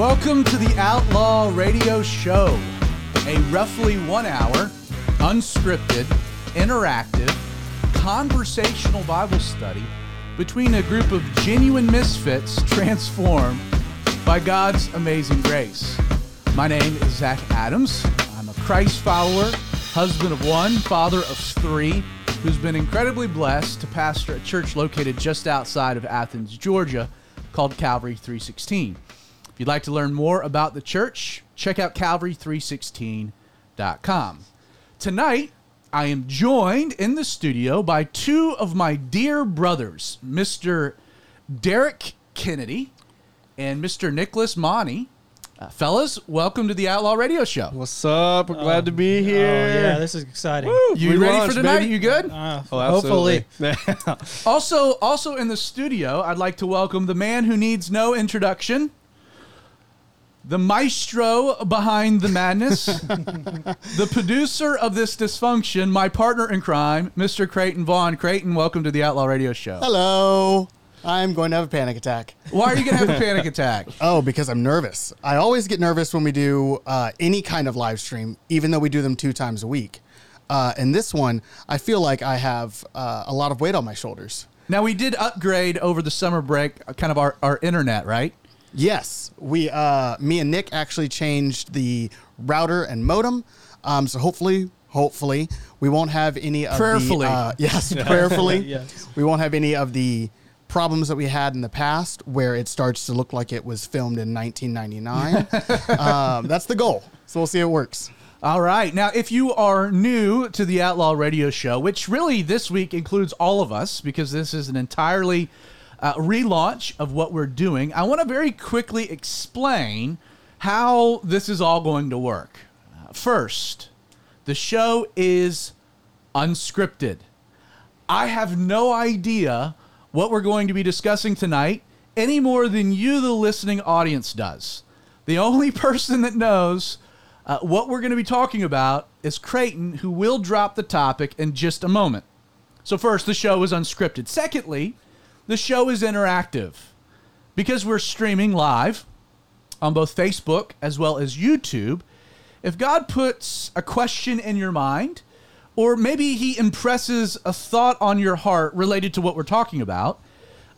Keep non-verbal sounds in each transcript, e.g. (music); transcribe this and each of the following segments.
Welcome to the Outlaw Radio Show, a roughly one hour, unscripted, interactive, conversational Bible study between a group of genuine misfits transformed by God's amazing grace. My name is Zach Adams. I'm a Christ follower, husband of one, father of three, who's been incredibly blessed to pastor a church located just outside of Athens, Georgia, called Calvary 316. If you'd like to learn more about the church, check out calvary316.com. Tonight, I am joined in the studio by two of my dear brothers, Mr. Derek Kennedy and Mr. Nicholas Monty. Uh, fellas, welcome to the Outlaw Radio Show. What's up? We're glad to be Oh here. yeah, this is exciting. Woo, You ready lunch, for tonight? baby. You good? Uh, Oh, hopefully. absolutely. (laughs) Also, also in the studio, I'd like to welcome the man who needs no introduction, the maestro behind the madness, (laughs) the producer of this dysfunction, my partner in crime, Mr. Creighton Vaughn. Creighton, welcome to the Outlaw Radio Show. Hello. I'm going to have a panic attack. Why are you going to have a panic (laughs) attack? Oh, because I'm nervous. I always get nervous when we do uh, any kind of live stream, even though we do them two times a week. Uh, and this one, I feel like I have uh, a lot of weight on my shoulders. Now, we did upgrade over the summer break, uh, kind of our, our internet, right? Yes, we, uh, me and Nick actually changed the router and modem. Um, so hopefully, hopefully, we won't have any of Prayerfully. the uh, (laughs) yes, prayerfully. (laughs) Yes. We won't have any of the problems that we had in the past where it starts to look like it was filmed in 1999. (laughs) um, that's the goal. So we'll see if it works. All right. Now, if you are new to the Outlaw Radio Show, which really this week includes all of us because this is an entirely uh, relaunch of what we're doing, I want to very quickly explain how this is all going to work. Uh, first, the show is unscripted. I have no idea what we're going to be discussing tonight any more than you, the listening audience, does. The only (laughs) person that knows uh, what we're going to be talking about is Creighton, who will drop the topic in just a moment. So, first, the show is unscripted. Secondly, the show is interactive. Because we're streaming live on both Facebook as well as YouTube, if God puts a question in your mind, or maybe He impresses a thought on your heart related to what we're talking about,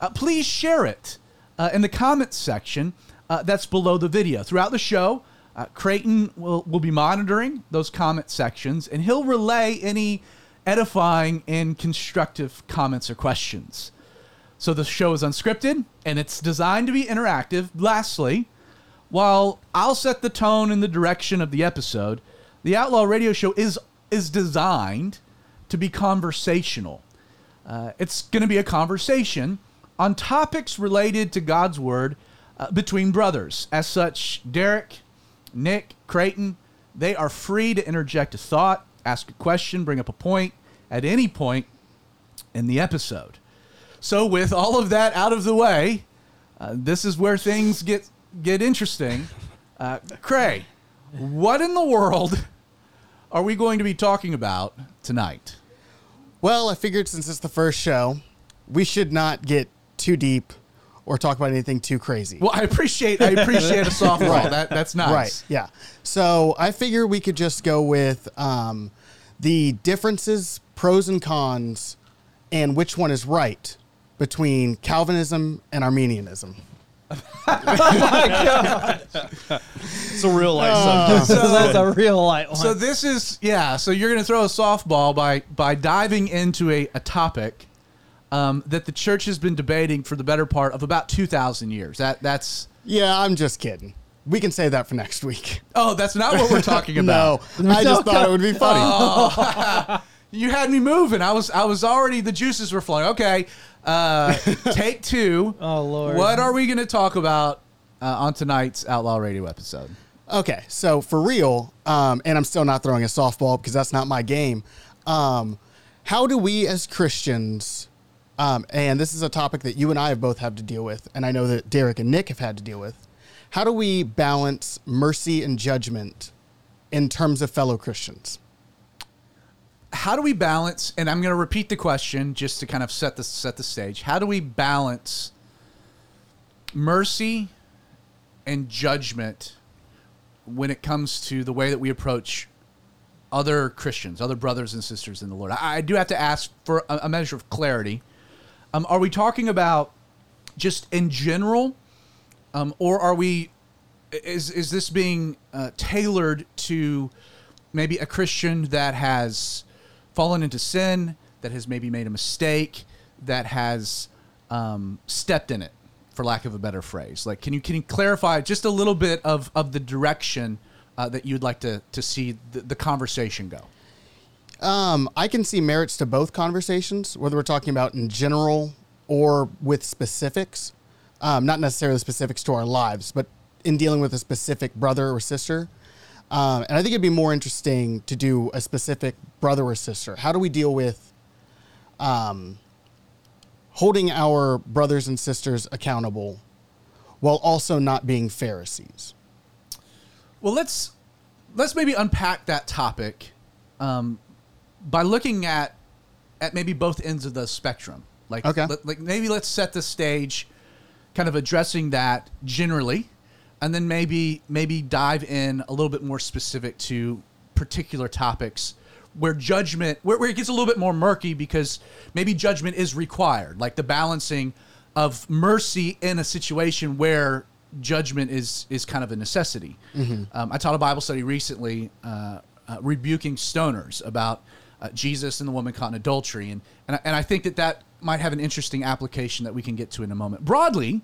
uh, please share it uh, in the comments section uh, that's below the video. Throughout the show, uh, Creighton will, will be monitoring those comment sections and he'll relay any edifying and constructive comments or questions. So the show is unscripted and it's designed to be interactive. Lastly, while I'll set the tone and the direction of the episode, the Outlaw Radio Show is is designed to be conversational. Uh, it's going to be a conversation on topics related to God's Word uh, between brothers. As such, Derek, Nick, Creighton, they are free to interject a thought, ask a question, bring up a point at any point in the episode. So, with all of that out of the way, uh, this is where things get get interesting. Uh, Cray, what in the world are we going to be talking about tonight? Well, I figured since it's the first show, we should not get too deep or talk about anything too crazy. Well, I appreciate I appreciate a softball. Right. That that's nice. Right. Yeah. So I figure we could just go with um, the differences, pros and cons, and which one is right between Calvinism and Arminianism. (laughs) It's a real life Uh, subject. (laughs) so that's a real light one. So this is yeah. So you're going to throw a softball by by diving into a, a topic um, that the church has been debating for the better part of about two thousand years. That that's Yeah, I'm just kidding. We can say that for next week. oh, that's not what we're talking (laughs) about. No, I just thought it would be funny. You had me moving. I was I was already the juices were flowing. Okay, uh, (laughs) take two. Oh, Lord. What are we going to talk about uh, on tonight's Outlaw Radio episode? Okay, so for real, um, and I'm still not throwing a softball because that's not my game. Um, how do we as Christians, um, and this is a topic that you and I have both had to deal with, and I know that Derek and Nick have had to deal with, how do we balance mercy and judgment in terms of fellow Christians? How do we balance and i'm going to repeat the question just to kind of set the set the stage how do we balance mercy and judgment when it comes to the way that we approach other Christians, other brothers and sisters in the Lord. I, I do have to ask for a, a measure of clarity. Um, are we talking about just in general, um, or are we? Is is this being uh, tailored to maybe a Christian that has fallen into sin, that has maybe made a mistake, that has um, stepped in it, for lack of a better phrase? Like, can you can you clarify just a little bit of of the direction uh, that you'd like to to see the, the conversation go? Um, I can see merits to both conversations, whether we're talking about in general or with specifics. Um, not necessarily specifics to our lives, but in dealing with a specific brother or sister. Um, and I think it'd be more interesting to do a specific brother or sister. How do we deal with um, holding our brothers and sisters accountable while also not being Pharisees? Well, let's let's maybe unpack that topic um, by looking at at maybe both ends of the spectrum. Like, Okay. like maybe let's set the stage, kind of addressing that generally, and then maybe maybe dive in a little bit more specific to particular topics where judgment where, where it gets a little bit more murky because maybe judgment is required, like the balancing of mercy in a situation where judgment is is kind of a necessity. Um, I taught a Bible study recently, uh, uh, rebuking stoners about uh, Jesus and the woman caught in adultery, and and I, and I think that that might have an interesting application that we can get to in a moment. Broadly,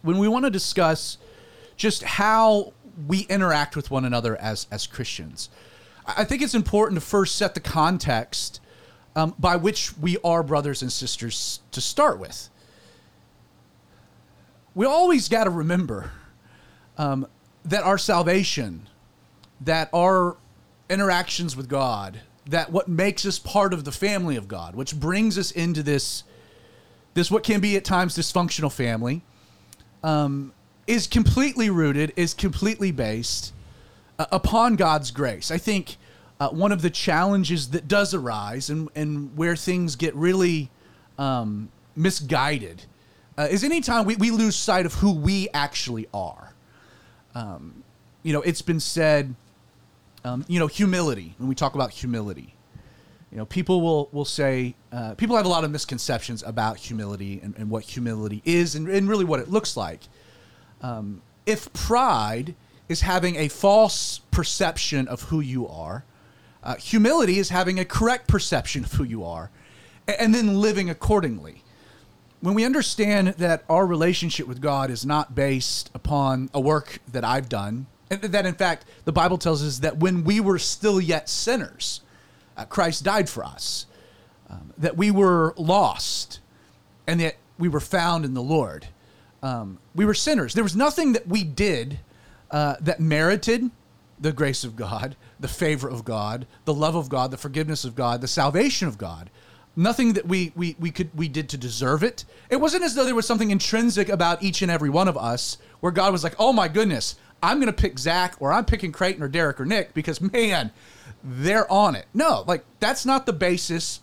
when we want to discuss just how we interact with one another as as Christians, I think it's important to first set the context um, by which we are brothers and sisters to start with. We always got to remember um, that our salvation, that our interactions with God, that what makes us part of the family of God, which brings us into this this what can be at times dysfunctional family, um, is completely rooted, is completely based uh, upon God's grace. I think uh, one of the challenges that does arise and, and where things get really um, misguided uh, is anytime we, we lose sight of who we actually are. Um, you know, it's been said, um, you know, humility, when we talk about humility. You know, people will, will say, uh, people have a lot of misconceptions about humility and, and what humility is and, and really what it looks like Um, if pride is having a false perception of who you are, uh, humility is having a correct perception of who you are, a- and then living accordingly. When we understand that our relationship with God is not based upon a work that I've done, and that in fact the Bible tells us that when we were still yet sinners, uh, Christ died for us, um, that we were lost, and that we were found in the Lord. Um, we were sinners. There was nothing that we did uh, that merited the grace of God, the favor of God, the love of God, the forgiveness of God, the salvation of God. Nothing that we we we could we did to deserve it. It wasn't as though there was something intrinsic about each and every one of us where God was like, "Oh my goodness, I'm going to pick Zach or I'm picking Creighton or Derek or Nick because man, they're on it." No, like that's not the basis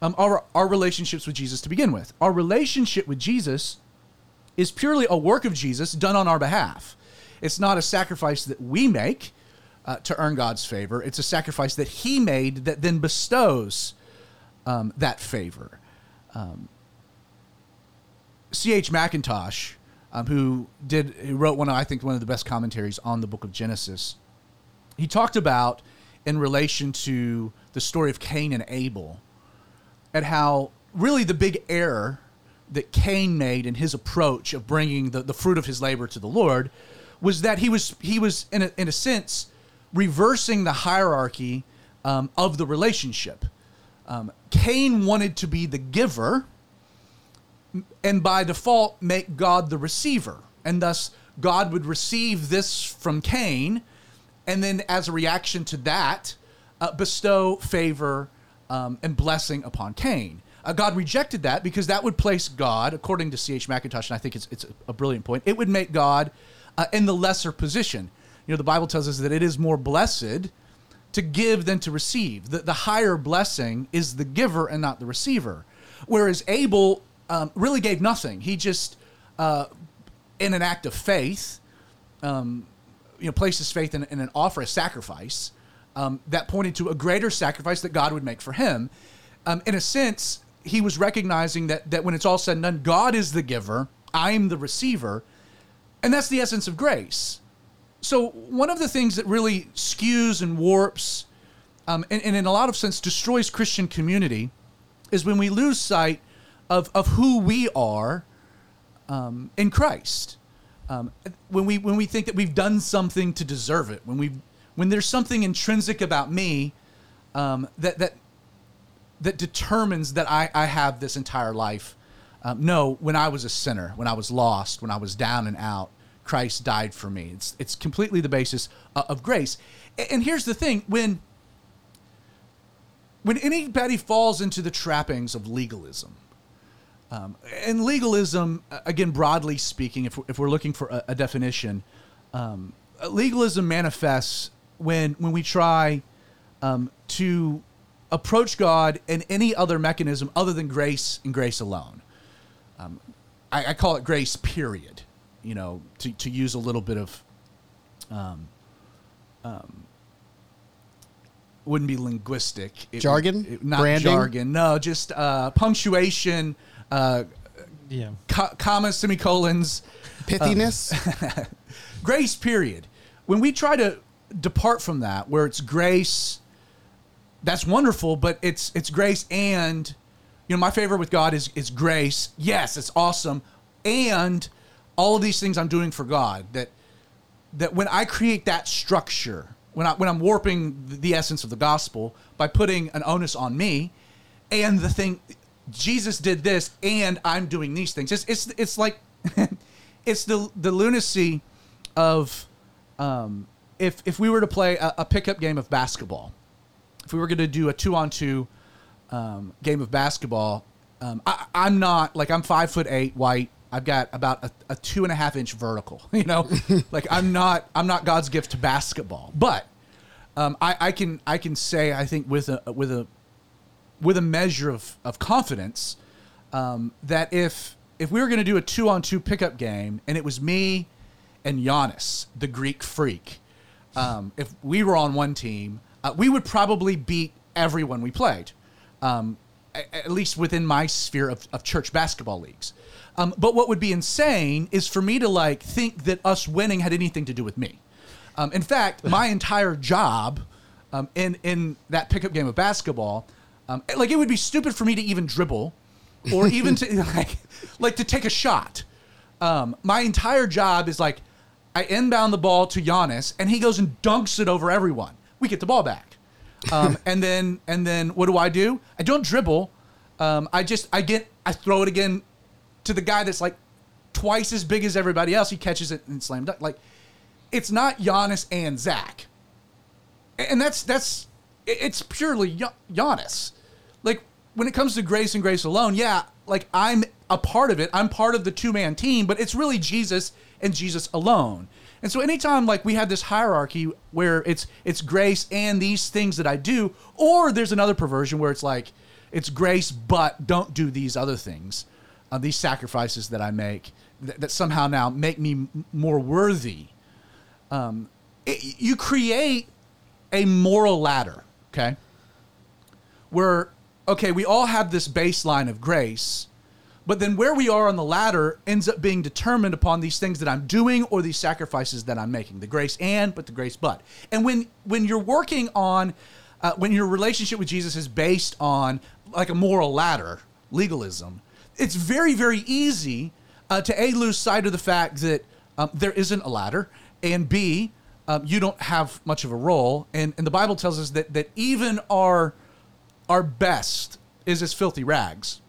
um, our our relationships with Jesus to begin with. Our relationship with Jesus is purely a work of Jesus done on our behalf. It's not a sacrifice that we make uh, to earn God's favor. It's a sacrifice that He made that then bestows um, that favor. Um, C.H. Mackintosh, um, who did who wrote one of, I think one of the best commentaries on the Book of Genesis, he talked about in relation to the story of Cain and Abel, at how really the big error that Cain made in his approach of bringing the, the fruit of his labor to the Lord was that he was he was in a, in a sense reversing the hierarchy um, of the relationship. Um, Cain wanted to be the giver, and by default make God the receiver, and thus God would receive this from Cain, and then as a reaction to that, uh, bestow favor um, and blessing upon Cain. Uh, God rejected that because that would place God, according to C.H. Mackintosh, and I think it's, it's a brilliant point, it would make God uh, in the lesser position. You know, the Bible tells us that it is more blessed to give than to receive. The, the higher blessing is the giver and not the receiver. Whereas Abel um, really gave nothing. He just, uh, in an act of faith, um, you know, placed his faith in, in an offer, a sacrifice um, that pointed to a greater sacrifice that God would make for him. Um, in a sense, he was recognizing that that when it's all said and done, God is the giver, I'm the receiver, and that's the essence of grace. So one of the things that really skews and warps, um, and, and in a lot of sense destroys Christian community, is when we lose sight of of who we are um, in Christ. Um, when we when we think that we've done something to deserve it, when we when there's something intrinsic about me um, that that that determines that I, I have this entire life. Um, no, when I was a sinner, when I was lost, when I was down and out, Christ died for me. It's it's completely the basis uh, of grace. And here's the thing: when when anybody falls into the trappings of legalism, um, and legalism, again, broadly speaking, if if we're looking for a, a definition, um, legalism manifests when when we try um, to approach God in any other mechanism other than grace and grace alone. Um, I, I call it grace, period. You know, to, to use a little bit of, um, um, wouldn't be linguistic. It- Jargon? it- not Branding? jargon. No, just uh, punctuation, uh, Yeah. co- commas, semicolons Pithiness. (laughs) grace period when we try to depart from that where it's grace that's wonderful but it's it's grace and you know my favorite with god is is grace. Yes it's awesome. And all of these things i'm doing for god that that when i create that structure when i when i'm warping the essence of the gospel by putting an onus on me and the thing jesus did this and i'm doing these things. It's it's, it's like (laughs) it's the the lunacy of um, if if we were to play a, a pickup game of basketball, if we were going to do a two on two um, game of basketball, um, I, I'm not like I'm five foot eight, white. I've got about a, a two and a half inch vertical. (laughs) You know, (laughs) like I'm not I'm not God's gift to basketball, but um, I, I can I can say I think with a with a with a measure of, of confidence um, that if if we were going to do a two on two pickup game and it was me and Giannis, the Greek freak, um, if we were on one team, uh, we would probably beat everyone we played, um, a- at least within my sphere of, of church basketball leagues. Um, but what would be insane is for me to like think that us winning had anything to do with me. Um, in fact, (laughs) my entire job um, in in that pickup game of basketball, um, like it would be stupid for me to even dribble, or even to (laughs) like like to take a shot. Um, my entire job is like I inbound the ball to Giannis, and he goes and dunks it over everyone. We get the ball back, um, (laughs) and then and then what do I do? I don't dribble. Um, I just I get I throw it again to the guy that's like twice as big as everybody else. He catches it and slam dunk. Like it's not Giannis and Zach, and that's that's it's purely Gian- Giannis. Like when it comes to grace and grace alone, yeah, like I'm a part of it. I'm part of the two man team, but it's really Jesus and Jesus alone. And so anytime like we have this hierarchy where it's it's grace and these things that I do, or there's another perversion where it's like it's grace but don't do these other things, uh, these sacrifices that I make that, that somehow now make me m- more worthy it, you create a moral ladder, okay? Where, okay, we all have this baseline of grace, but then where we are on the ladder ends up being determined upon these things that I'm doing or these sacrifices that I'm making. The grace and, but the grace but. And when when you're working on, uh, when your relationship with Jesus is based on like a moral ladder, legalism, it's very very easy uh, to a lose sight of the fact that um, there isn't a ladder, and b um, you don't have much of a role. And and the Bible tells us that that even our our best is as filthy rags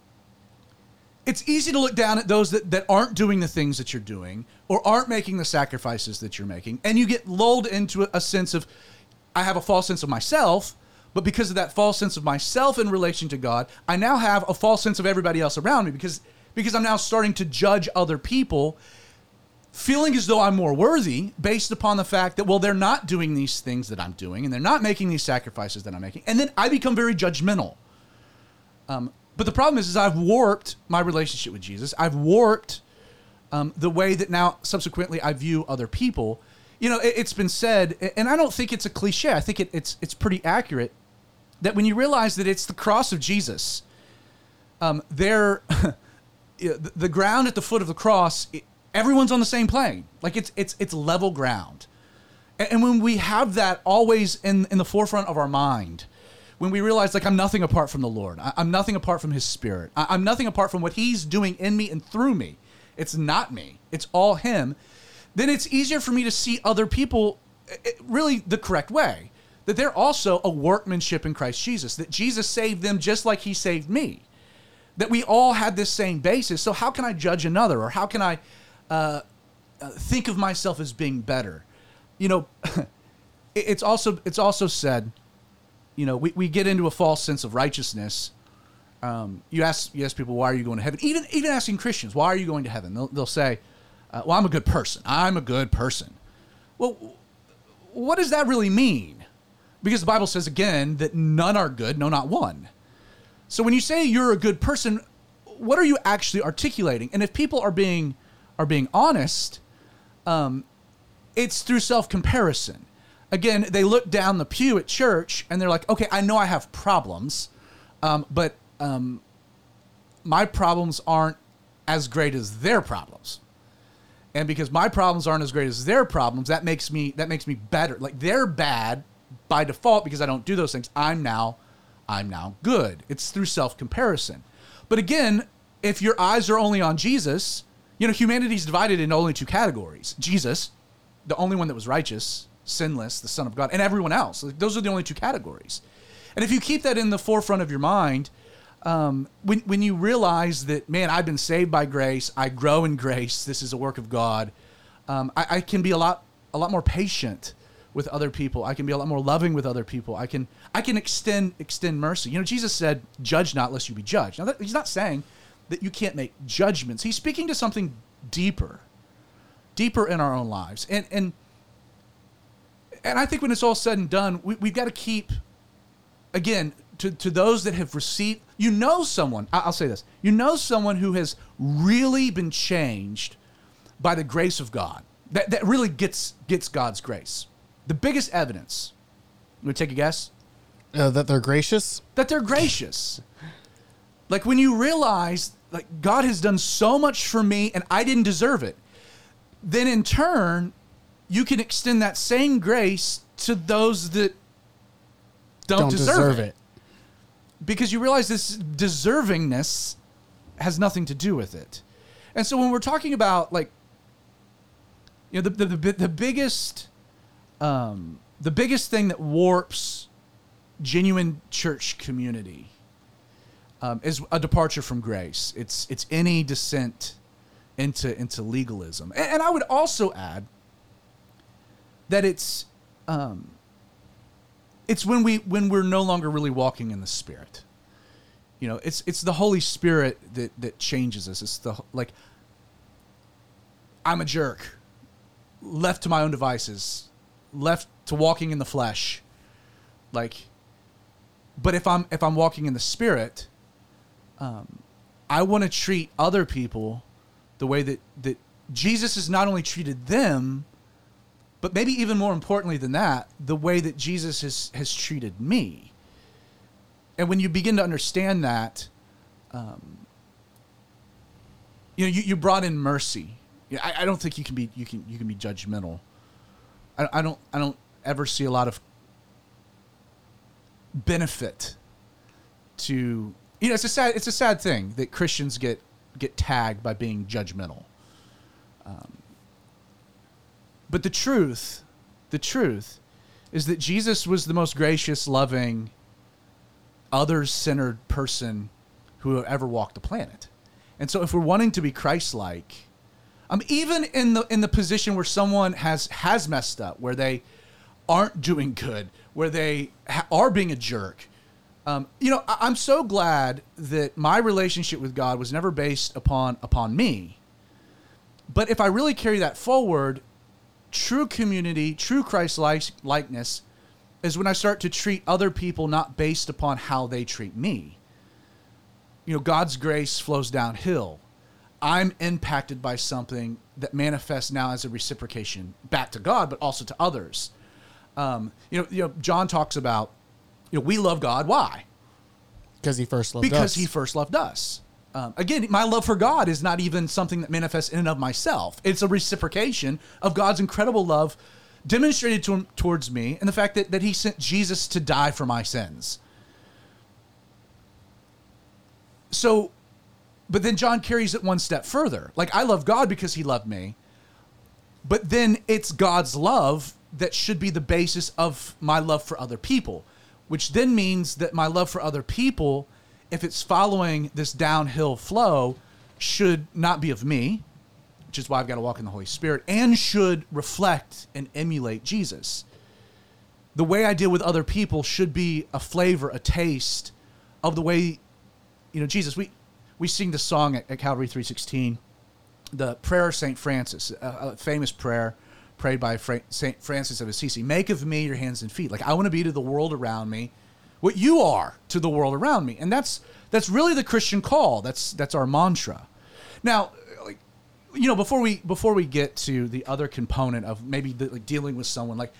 it's easy to look down at those that, that aren't doing the things that you're doing or aren't making the sacrifices that you're making. And you get lulled into a, sense of, I have a false sense of myself, but because of that false sense of myself in relation to God, I now have a false sense of everybody else around me because, because I'm now starting to judge other people, feeling as though I'm more worthy based upon the fact that, well, they're not doing these things that I'm doing and they're not making these sacrifices that I'm making. And then I become very judgmental. Um, But the problem is, is I've warped my relationship with Jesus. I've warped um, the way that now subsequently I view other people. You know, it, it's been said, and I don't think it's a cliche. I think it, it's it's pretty accurate that when you realize that it's the cross of Jesus, um, there, (laughs) the the ground at the foot of the cross, it, everyone's on the same plane. Like it's it's it's level ground. And, and when we have that always in in the forefront of our mind, when we realize like I'm nothing apart from the Lord, I, I'm nothing apart from His Spirit, I, I'm nothing apart from what He's doing in me and through me. It's not me. It's all Him. Then it's easier for me to see other people eh, eh, really the correct way. That they're also a workmanship in Christ Jesus. That Jesus saved them just like He saved me. That we all had this same basis. So how can I judge another, or how can I uh, uh, think of myself as being better? You know, (laughs) it's also it's also said. You know, we, we get into a false sense of righteousness. Um, you ask you ask people why are you going to heaven? Even even asking christians why are you going to heaven? They'll, they'll say uh, well i'm a good person. I'm a good person. Well what does that really mean? Because the bible says again that none are good no not one. So when you say you're a good person what are you actually articulating? And if people are being are being honest um, it's through self-comparison again they look down the pew at church and they're like okay i know i have problems um, but um, my problems aren't as great as their problems. And because my problems aren't as great as their problems that makes me that makes me better. Like they're bad by default because i don't do those things. I'm now i'm now good. It's through self-comparison. But again if your eyes are only on jesus you know humanity's divided into only two categories. Jesus the only one that was righteous sinless the son of god and everyone else Like, those are the only two categories and if you keep that in the forefront of your mind um, when when you realize that man, I've been saved by grace, I grow in grace. This is a work of God. Um, I, I can be a lot a lot more patient with other people. I can be a lot more loving with other people. I can I can extend extend mercy. You know, Jesus said, "Judge not, lest you be judged." Now, that, he's not saying that you can't make judgments. He's speaking to something deeper, deeper in our own lives, and and and I think when it's all said and done, we, we've got to keep again to, to those that have received you know someone i'll say this you know someone who has really been changed by the grace of god that, that really gets gets god's grace. The biggest evidence you to take a guess? Uh, that they're gracious. that they're gracious. Like when you realize like god has done so much for me and i didn't deserve it then in turn you can extend that same grace to those that don't, Don't deserve, deserve it it. because you realize this deservingness has nothing to do with it. And so when we're talking about like you know the the, the, the biggest um, the biggest thing that warps genuine church community um, is a departure from grace. It's it's any descent into into legalism. And, and I would also add that it's um, it's when we when we're no longer really walking in the spirit. You know it's it's the holy spirit that that changes us. It's the like i'm a jerk. Left to my own devices. Left to walking in the flesh. Like but if i'm if i'm walking in the spirit um i want to treat other people the way that that jesus has not only treated them but maybe even more importantly than that, the way that Jesus has, has treated me. And when you begin to understand that, um, you know, you, you brought in mercy. You know, I, I don't think you can be you can you can be judgmental. I, I don't I don't ever see a lot of benefit to you know it's a sad it's a sad thing that Christians get get tagged by being judgmental. But the truth, the truth, is that Jesus was the most gracious, loving, others centered person who ever walked the planet. And so if we're wanting to be Christ like, um, even in the in the position where someone has has messed up, where they aren't doing good, where they ha- are being a jerk, um, you know, I- I'm so glad that my relationship with God was never based upon upon me. But if I really carry that forward, true community, true Christ likeness is when I start to treat other people not based upon how they treat me. You know, God's grace flows downhill. I'm impacted by something that manifests now as a reciprocation back to God, but also to others. Um, you know, you know, John talks about, you know, we love God. Why? Because he first loved because us. he first loved us. Um, again, my love for God is not even something that manifests in and of myself. It's a reciprocation of God's incredible love demonstrated to him, towards me and the fact that, that he sent Jesus to die for my sins. So, but then John carries it one step further. Like, I love God because he loved me, but then it's God's love that should be the basis of my love for other people, which then means that my love for other people, if it's following this downhill flow, should not be of me, which is why I've got to walk in the Holy Spirit, and should reflect and emulate Jesus. The way I deal with other people should be a flavor, a taste of the way, you know, Jesus. We we sing the song at, at Calvary three sixteen, the prayer of Saint Francis, a, a famous prayer prayed by Fra- Saint Francis of Assisi. Make of me your hands and feet. Like I want to be to the world around me, what you are to the world around me, and that's that's really the Christian call. That's that's our mantra. Now, you know, before we before we get to the other component of maybe the, like dealing with someone like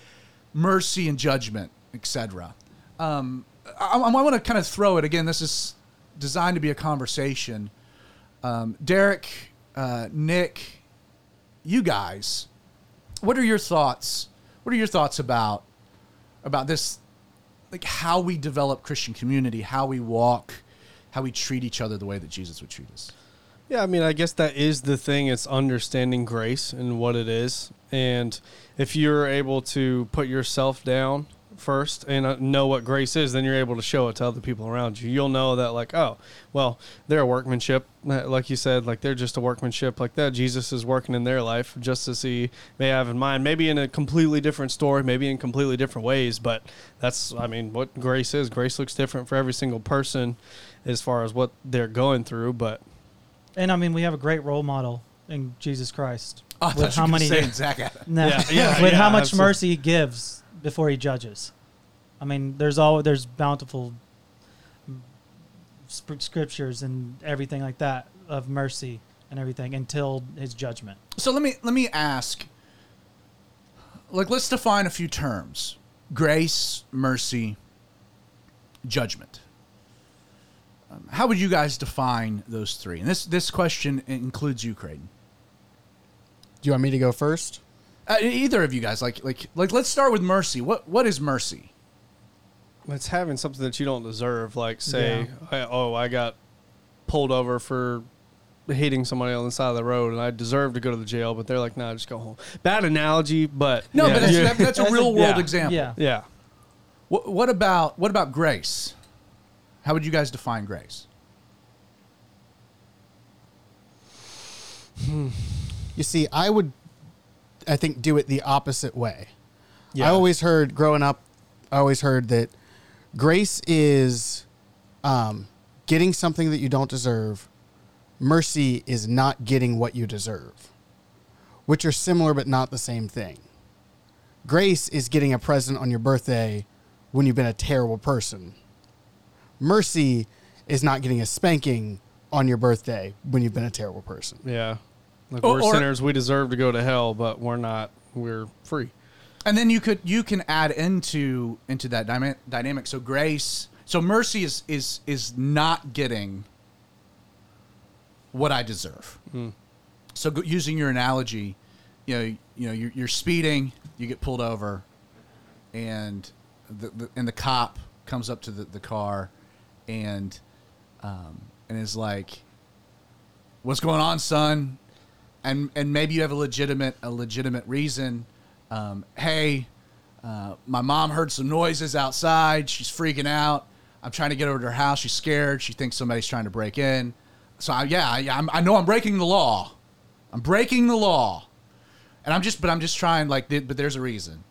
mercy and judgment, etc. Um, I, I want to kind of throw it again. This is designed to be a conversation. Um, Derek, uh, Nick, you guys, what are your thoughts? What are your thoughts about about this? Like how we develop Christian community, how we walk, how we treat each other the way that Jesus would treat us. Yeah, I mean, I guess that is the thing. It's understanding grace and what it is. And if you're able to put yourself down first and uh, know what grace is, then you're able to show it to other people around you. You'll know that, like, oh, well, they're a workmanship. Uh, Like you said, like, they're just a workmanship like that. Jesus is working in their life just as he may have in mind, maybe in a completely different story, maybe in completely different ways. But that's, I mean, what grace is. Grace looks different for every single person as far as what they're going through. But And I mean, we have a great role model in Jesus Christ. Oh, I with how were many, say Zach Adams. (laughs) No, Yeah, yeah, with yeah, how much absolutely. mercy he gives before he judges. I mean, there's all there's bountiful sp- scriptures and everything like that of mercy and everything until his judgment. So let me let me ask. Like, let's define a few terms: grace, mercy, judgment. Um, how would you guys define those three? And this this question includes you, Creighton. Do you want me to go first? Uh, either of you guys, like like like, let's start with mercy. What what is mercy? It's having something that you don't deserve, like say, I, "Oh, I got pulled over for hitting somebody on the side of the road, and I deserve to go to the jail." But they're like, "Nah, just go home." Bad analogy, but No, yeah. but that's, (laughs) that, that's a That's a- real world yeah, example. Yeah. yeah. What, what about what about grace? How would you guys define grace? You see, I would, I think, do it the opposite way. Yeah. I always heard growing up, I always heard that grace is um, getting something that you don't deserve. Mercy is not getting what you deserve, which are similar but not the same thing. Grace is getting a present on your birthday when you've been a terrible person. Mercy is not getting a spanking on your birthday when you've been a terrible person. Yeah. Like Or- we're or- sinners, we deserve to go to hell, but we're not. We're free. And then you could you can add into into that dyma- dynamic. So grace, so mercy is is is not getting what I deserve. So go, using your analogy, you know, you know, you're, you're speeding, you get pulled over, and the, the and the cop comes up to the, the car, and um, and is like, "What's going on, son?" And and maybe you have a legitimate a legitimate reason. Um, hey, uh, my mom heard some noises outside. She's freaking out. I'm trying to get over to her house. She's scared. She thinks somebody's trying to break in. So I, yeah, I, I'm, I know I'm breaking the law. I'm breaking the law, and I'm just but I'm just trying like but there's a reason.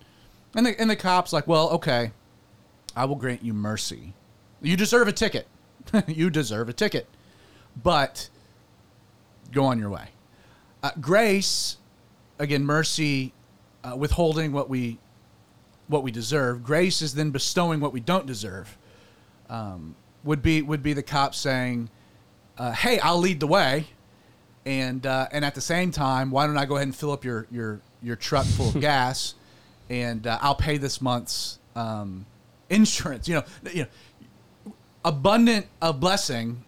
And the and the cops like, well, okay, I will grant you mercy. You deserve a ticket. (laughs) you deserve a ticket, but go on your way. Uh, grace, again, mercy, uh, withholding what we what we deserve. Grace is then bestowing what we don't deserve. Um, would be would be the cop saying, uh, "Hey, I'll lead the way," and uh, and at the same time, why don't I go ahead and fill up your your your truck full of (laughs) gas, and uh, I'll pay this month's um, insurance. You know, you know, abundant of blessing,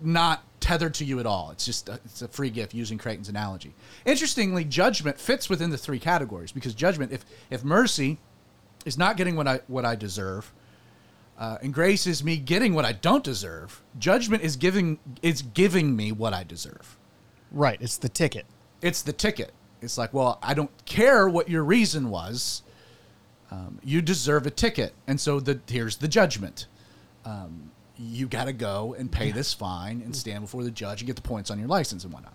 not tethered to you at all. It's just a, it's a free gift using Creighton's analogy. Interestingly, judgment fits within the three categories because judgment, if if mercy is not getting what I what I deserve, uh, and grace is me getting what I don't deserve. Judgment is giving is giving me what I deserve. Right. It's the ticket. It's the ticket. It's like, well, I don't care what your reason was. Um, you deserve a ticket, and so the here's the judgment. Um, you got to go and pay this fine and stand before the judge and get the points on your license and whatnot.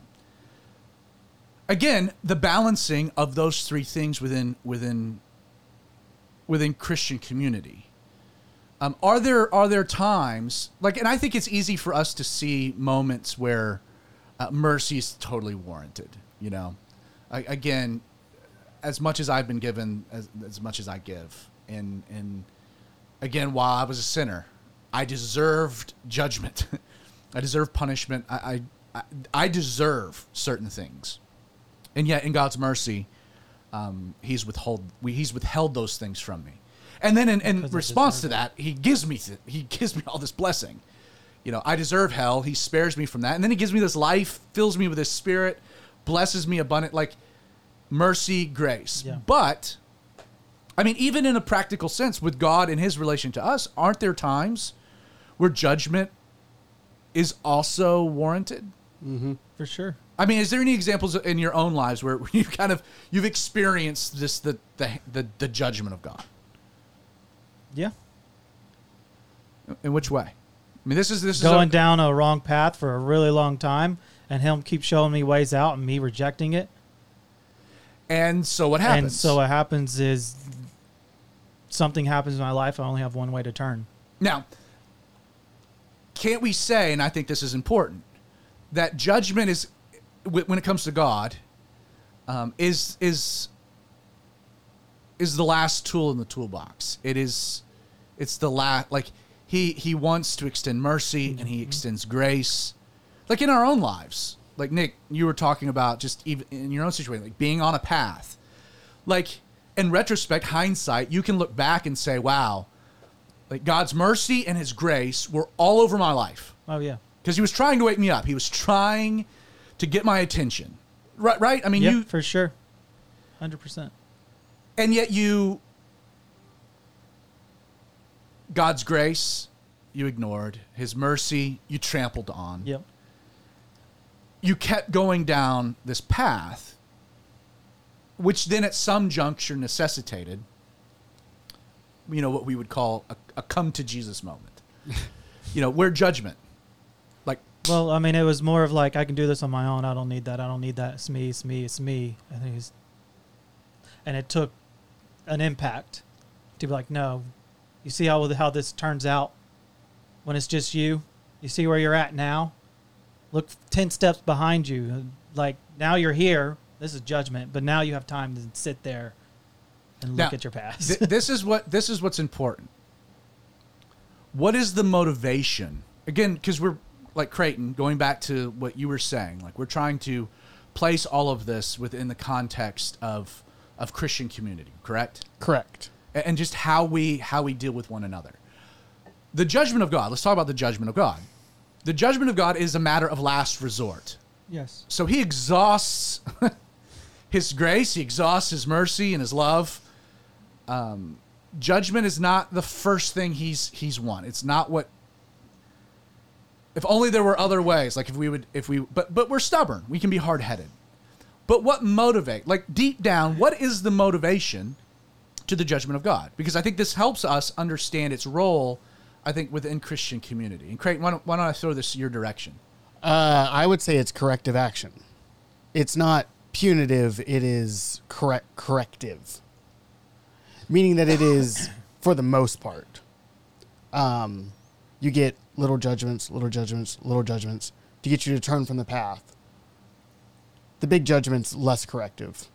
Again, the balancing of those three things within within within Christian community. Um, are there are there times like, and I think it's easy for us to see moments where uh, mercy is totally warranted. You know, I, again, as much as I've been given, as, as much as I give, and and again, while I was a sinner, I deserved judgment. (laughs) I deserve punishment. I, I I deserve certain things, and yet in God's mercy, um, He's withhold He's withheld those things from me. And then in, in response to that, He gives me th- He gives me all this blessing. You know, I deserve hell. He spares me from that, and then He gives me this life, fills me with His Spirit, blesses me abundant, like mercy, grace. Yeah. But I mean, even in a practical sense, with God and His relation to us, aren't there times where judgment is also warranted? Mm-hmm. for sure. I mean, is there any examples in your own lives where (laughs) you've kind of you've experienced this the the the, the judgment of God? Yeah. In which way? I mean, this is this Going is down a wrong path for a really long time and him keep showing me ways out and me rejecting it. and so what happens? And so what happens is something happens in my life. I only have one way to turn. Now, can't we say, and I think this is important, that judgment is, when it comes to God, um, is is is the last tool in the toolbox. It is, it's the last. Like he he wants to extend mercy and he extends grace, like in our own lives. Like Nick, you were talking about just even in your own situation, like being on a path. Like in retrospect, hindsight, you can look back and say, "Wow." Like God's mercy and His grace were all over my life Oh yeah. because He was trying to wake me up. He was trying to get my attention. Right? Right? I mean, yeah, you for sure. Hundred percent. and yet you God's grace you ignored. His mercy you trampled on. Yep. You kept going down this path, which then at some juncture necessitated, you know, what we would call a, a come to Jesus moment. (laughs) you know, where judgment, like Well, I mean, it was more of like I can do this on my own. I don't need that. I don't need that. It's me. It's me. It's me. I think and it took an impact to be like, no, you see how how this turns out when it's just you. You see where you're at now. Look ten steps behind you. Like now you're here. This is judgment, but now you have time to sit there and look Now, at your past. Th- this is what this is what's important. What is the motivation? Again, because we're like Creighton, going back to what you were saying, like we're trying to place all of this within the context of of Christian community, correct? Correct. And just how we how we deal with one another. The judgment of God. Let's talk about the judgment of God. The judgment of God is a matter of last resort. yes. So he exhausts (laughs) his grace, he exhausts his mercy and his love. Um, judgment is not the first thing he's he's won. It's not what. If only there were other ways. Like if we would, if we, but but we're stubborn. We can be hard headed. But what motivate? Like deep down, what is the motivation to the judgment of God? Because I think this helps us understand its role. I think within Christian community. And Creighton, why don't, why don't I throw this your direction? Uh, I would say it's corrective action. It's not punitive. It is correct corrective, meaning that it is for the most part. Um, you get little judgments, little judgments, little judgments to get you to turn from the path. The big judgment's less corrective,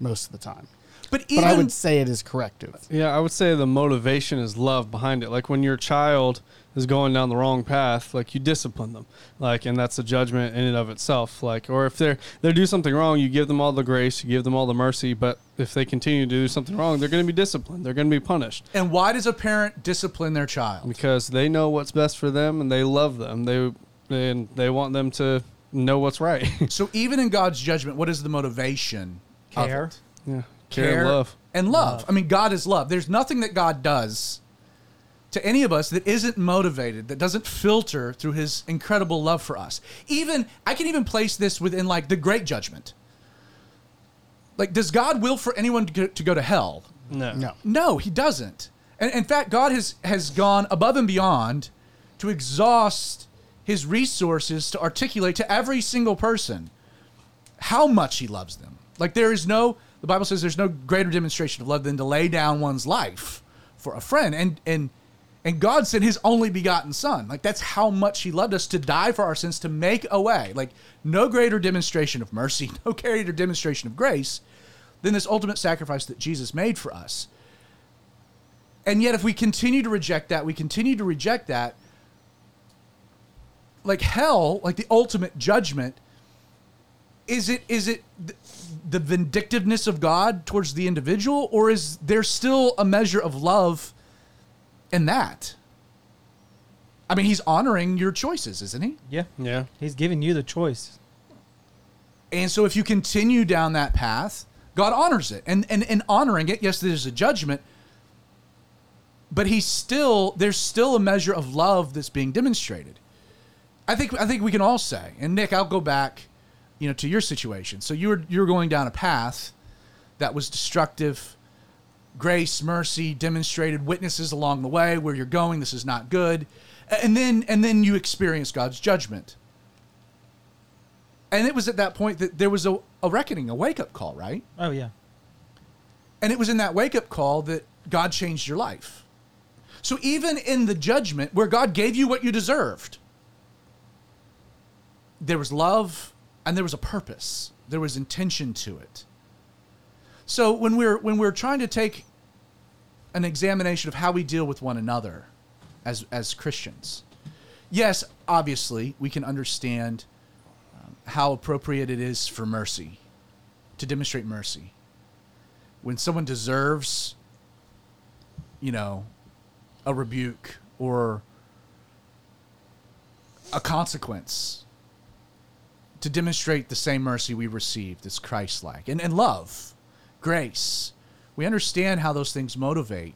most of the time. But but even I would say it is corrective. Yeah, I would say the motivation is love behind it. Like when your child is going down the wrong path, like you discipline them, like, and that's a judgment in and of itself. Like, or if they're they do something wrong, you give them all the grace, you give them all the mercy. But if they continue to do something wrong, they're going to be disciplined. They're going to be punished and why does a parent discipline their child? because they know what's best for them and they love them. They and they want them to know what's right. (laughs) So even in God's judgment, what is the motivation? of Care. it? yeah, care, and love. and love. I mean, God is love. There's nothing that God does to any of us that isn't motivated, that doesn't filter through His incredible love for us. Even I can even place this within like the Great Judgment. Like, does God will for anyone to go to, go to hell? No, No. No, He doesn't. And in fact, God has has gone above and beyond to exhaust His resources to articulate to every single person how much he loves them. Like there is no the Bible says there's no greater demonstration of love than to lay down one's life for a friend. And and and God sent his only begotten son. Like that's how much he loved us to die for our sins to make a way. Like no greater demonstration of mercy, (laughs) no greater demonstration of grace than this ultimate sacrifice that Jesus made for us. And yet if we continue to reject that, we continue to reject that like hell, like the ultimate judgment is it is it th- the vindictiveness of God towards the individual, or is there still a measure of love in that? I mean, he's honoring your choices, isn't he? Yeah. yeah, He's giving you the choice. And so, if you continue down that path, God honors it, and and in honoring it, yes, there's a judgment, but he's still there's still a measure of love that's being demonstrated. I think I think we can all say, and Nick, I'll go back, you know, to your situation. So you were you were going down a path that was destructive. Grace, mercy, demonstrated witnesses along the way where you're going. This is not good, and then and then you experience God's judgment. And it was at that point that there was a, a reckoning, a wake up call, right? Oh yeah. And it was in that wake up call that God changed your life. So even in the judgment where God gave you what you deserved, there was love and there was a purpose. There was intention to it. So when we're when we're trying to take an examination of how we deal with one another as as Christians, yes, obviously we can understand um, how appropriate it is for mercy to demonstrate mercy. When someone deserves you know a rebuke or a consequence to demonstrate the same mercy we received as Christ-like and, and love grace. We understand how those things motivate.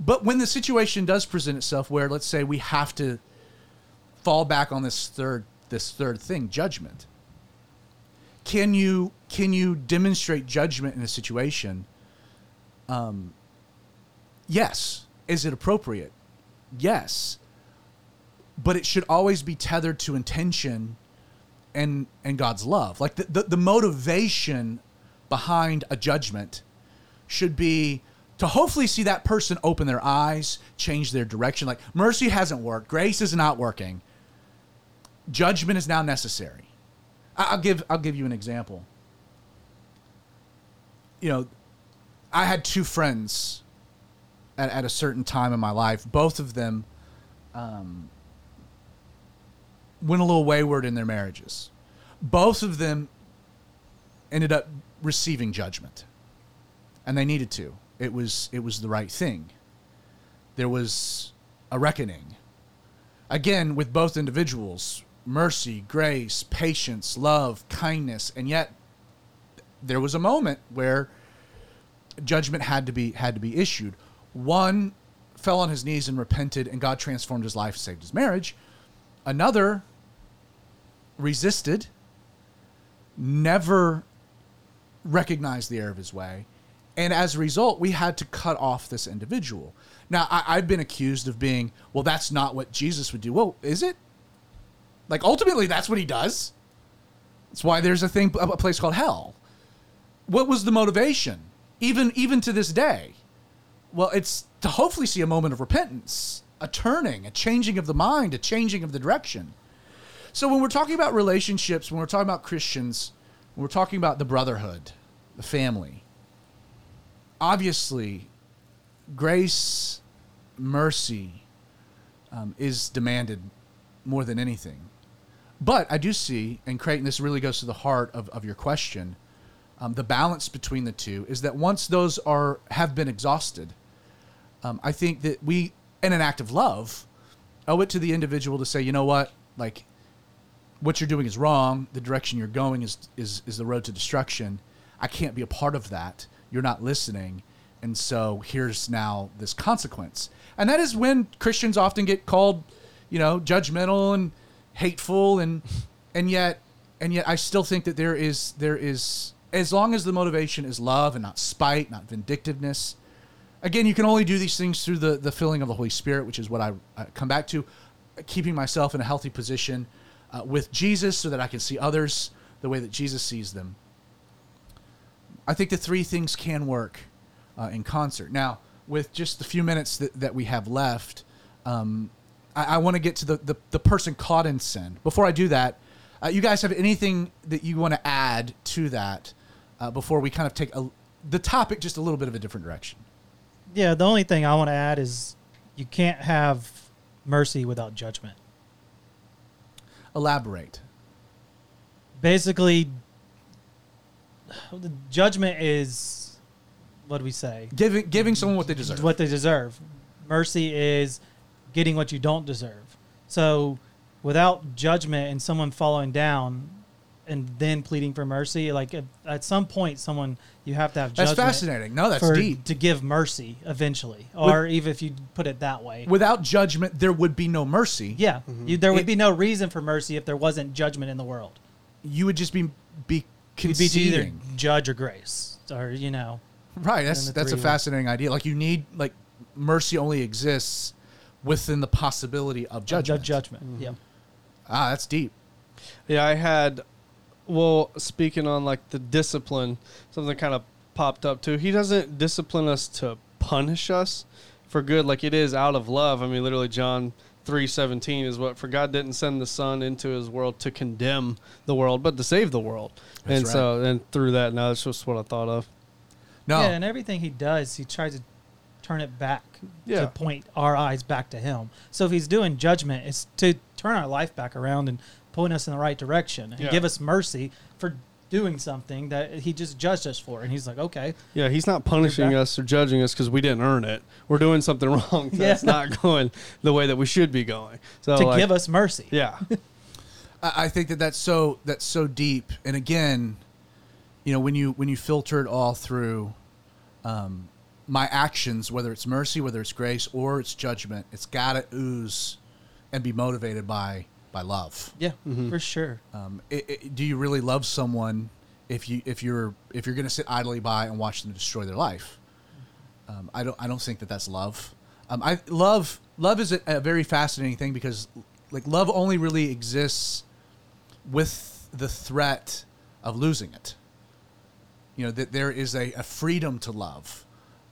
But when the situation does present itself where let's say we have to fall back on this third this third thing judgment can you can you demonstrate judgment in a situation? Um yes. Is it appropriate? Yes. But it should always be tethered to intention and and god's love. Like the, the, the motivation behind a judgment should be to hopefully see that person open their eyes change their direction like mercy hasn't worked grace is not working judgment is now necessary I'll give I'll give you an example. You know, I had two friends at, at a certain time in my life. Both of them um, went a little wayward in their marriages. Both of them ended up receiving judgment, and they needed to. It was it was the right thing. There was a reckoning. Again, with both individuals, mercy, grace, patience, love, kindness, and yet there was a moment where judgment had to be had to be issued. One fell on his knees and repented, and God transformed his life, saved his marriage. Another resisted, never recognized the error of his way, and as a result, we had to cut off this individual. Now, I, I've been accused of being, well, that's not what Jesus would do. Well, is it? Like ultimately, that's what he does. That's why there's a thing, a place called hell. What was the motivation? Even even to this day, well, it's to hopefully see a moment of repentance, a turning, a changing of the mind, a changing of the direction. So when we're talking about relationships, when we're talking about Christians, when we're talking about the brotherhood, the family, obviously, grace, mercy um, is demanded more than anything. But I do see, and Creighton, this really goes to the heart of, of your question. Um, the balance between the two is that once those are have been exhausted, um, I think that we, in an act of love, owe it to the individual to say, you know what, like, what you're doing is wrong. The direction you're going is is is the road to destruction. I can't be a part of that. You're not listening, and so here's now this consequence. And that is when Christians often get called, you know, judgmental and hateful, and and yet and yet I still think that there is there is as long as the motivation is love and not spite, not vindictiveness. Again, you can only do these things through the the filling of the Holy Spirit, which is what I, I come back to, keeping myself in a healthy position uh, with Jesus, so that I can see others the way that Jesus sees them. I think the three things can work uh, in concert. Now, with just the few minutes that, that we have left, um, I, I want to get to the, the, the person caught in sin. Before I do that, uh, you guys have anything that you want to add to that uh, before we kind of take a, the topic just a little bit of a different direction? Yeah, the only thing I want to add is you can't have mercy without judgment. Elaborate. Basically, the judgment is what do we say? Giving, giving someone what they deserve. What they deserve. Mercy is getting what you don't deserve. So, without judgment and someone falling down and then pleading for mercy, like at, at some point, someone you have to have That's judgment. fascinating. No, that's for, deep. to give mercy eventually, or even if you put it that way. Without judgment, there would be no mercy. Yeah, mm-hmm. you, there would It- be no reason for mercy if there wasn't judgment in the world. You would just be be You'd be either judge or grace, or you know, Right. That's that's a three fascinating idea. Like you need like mercy only exists within the possibility of judgment. judge judgment. Yeah, Ah, that's deep. Yeah, I had. Well, speaking on like the discipline, something kind of popped up too. He doesn't discipline us to punish us for good, like it is out of love. I mean, literally, John three seventeen is what for God didn't send the Son into His world to condemn the world, but to save the world. That's and so, and through that, now that's just what I thought of. No. yeah, and everything he does, he tries to turn it back Yeah. to point our eyes back to him. So if he's doing judgment, it's to turn our life back around and point us in the right direction and Yeah. give us mercy for doing something that he just judged us for. And he's like, okay, Yeah, He's not punishing us or judging us because we didn't earn it. We're doing something (laughs) wrong that's Yeah. not going the way that we should be going. So, to like, give us mercy. yeah, (laughs) I I think that that's so that's so deep. And again, you know, when you when you filter it all through um, my actions, whether it's mercy, whether it's grace, or it's judgment, it's got to ooze and be motivated by by love. Yeah, for sure. Um, it, it, do you really love someone if you if you're if you're going to sit idly by and watch them destroy their life? Um, I don't I don't think that that's love. Um, I love love is a, a very fascinating thing because like love only really exists with the threat of losing it. You know that there is a, a freedom to love,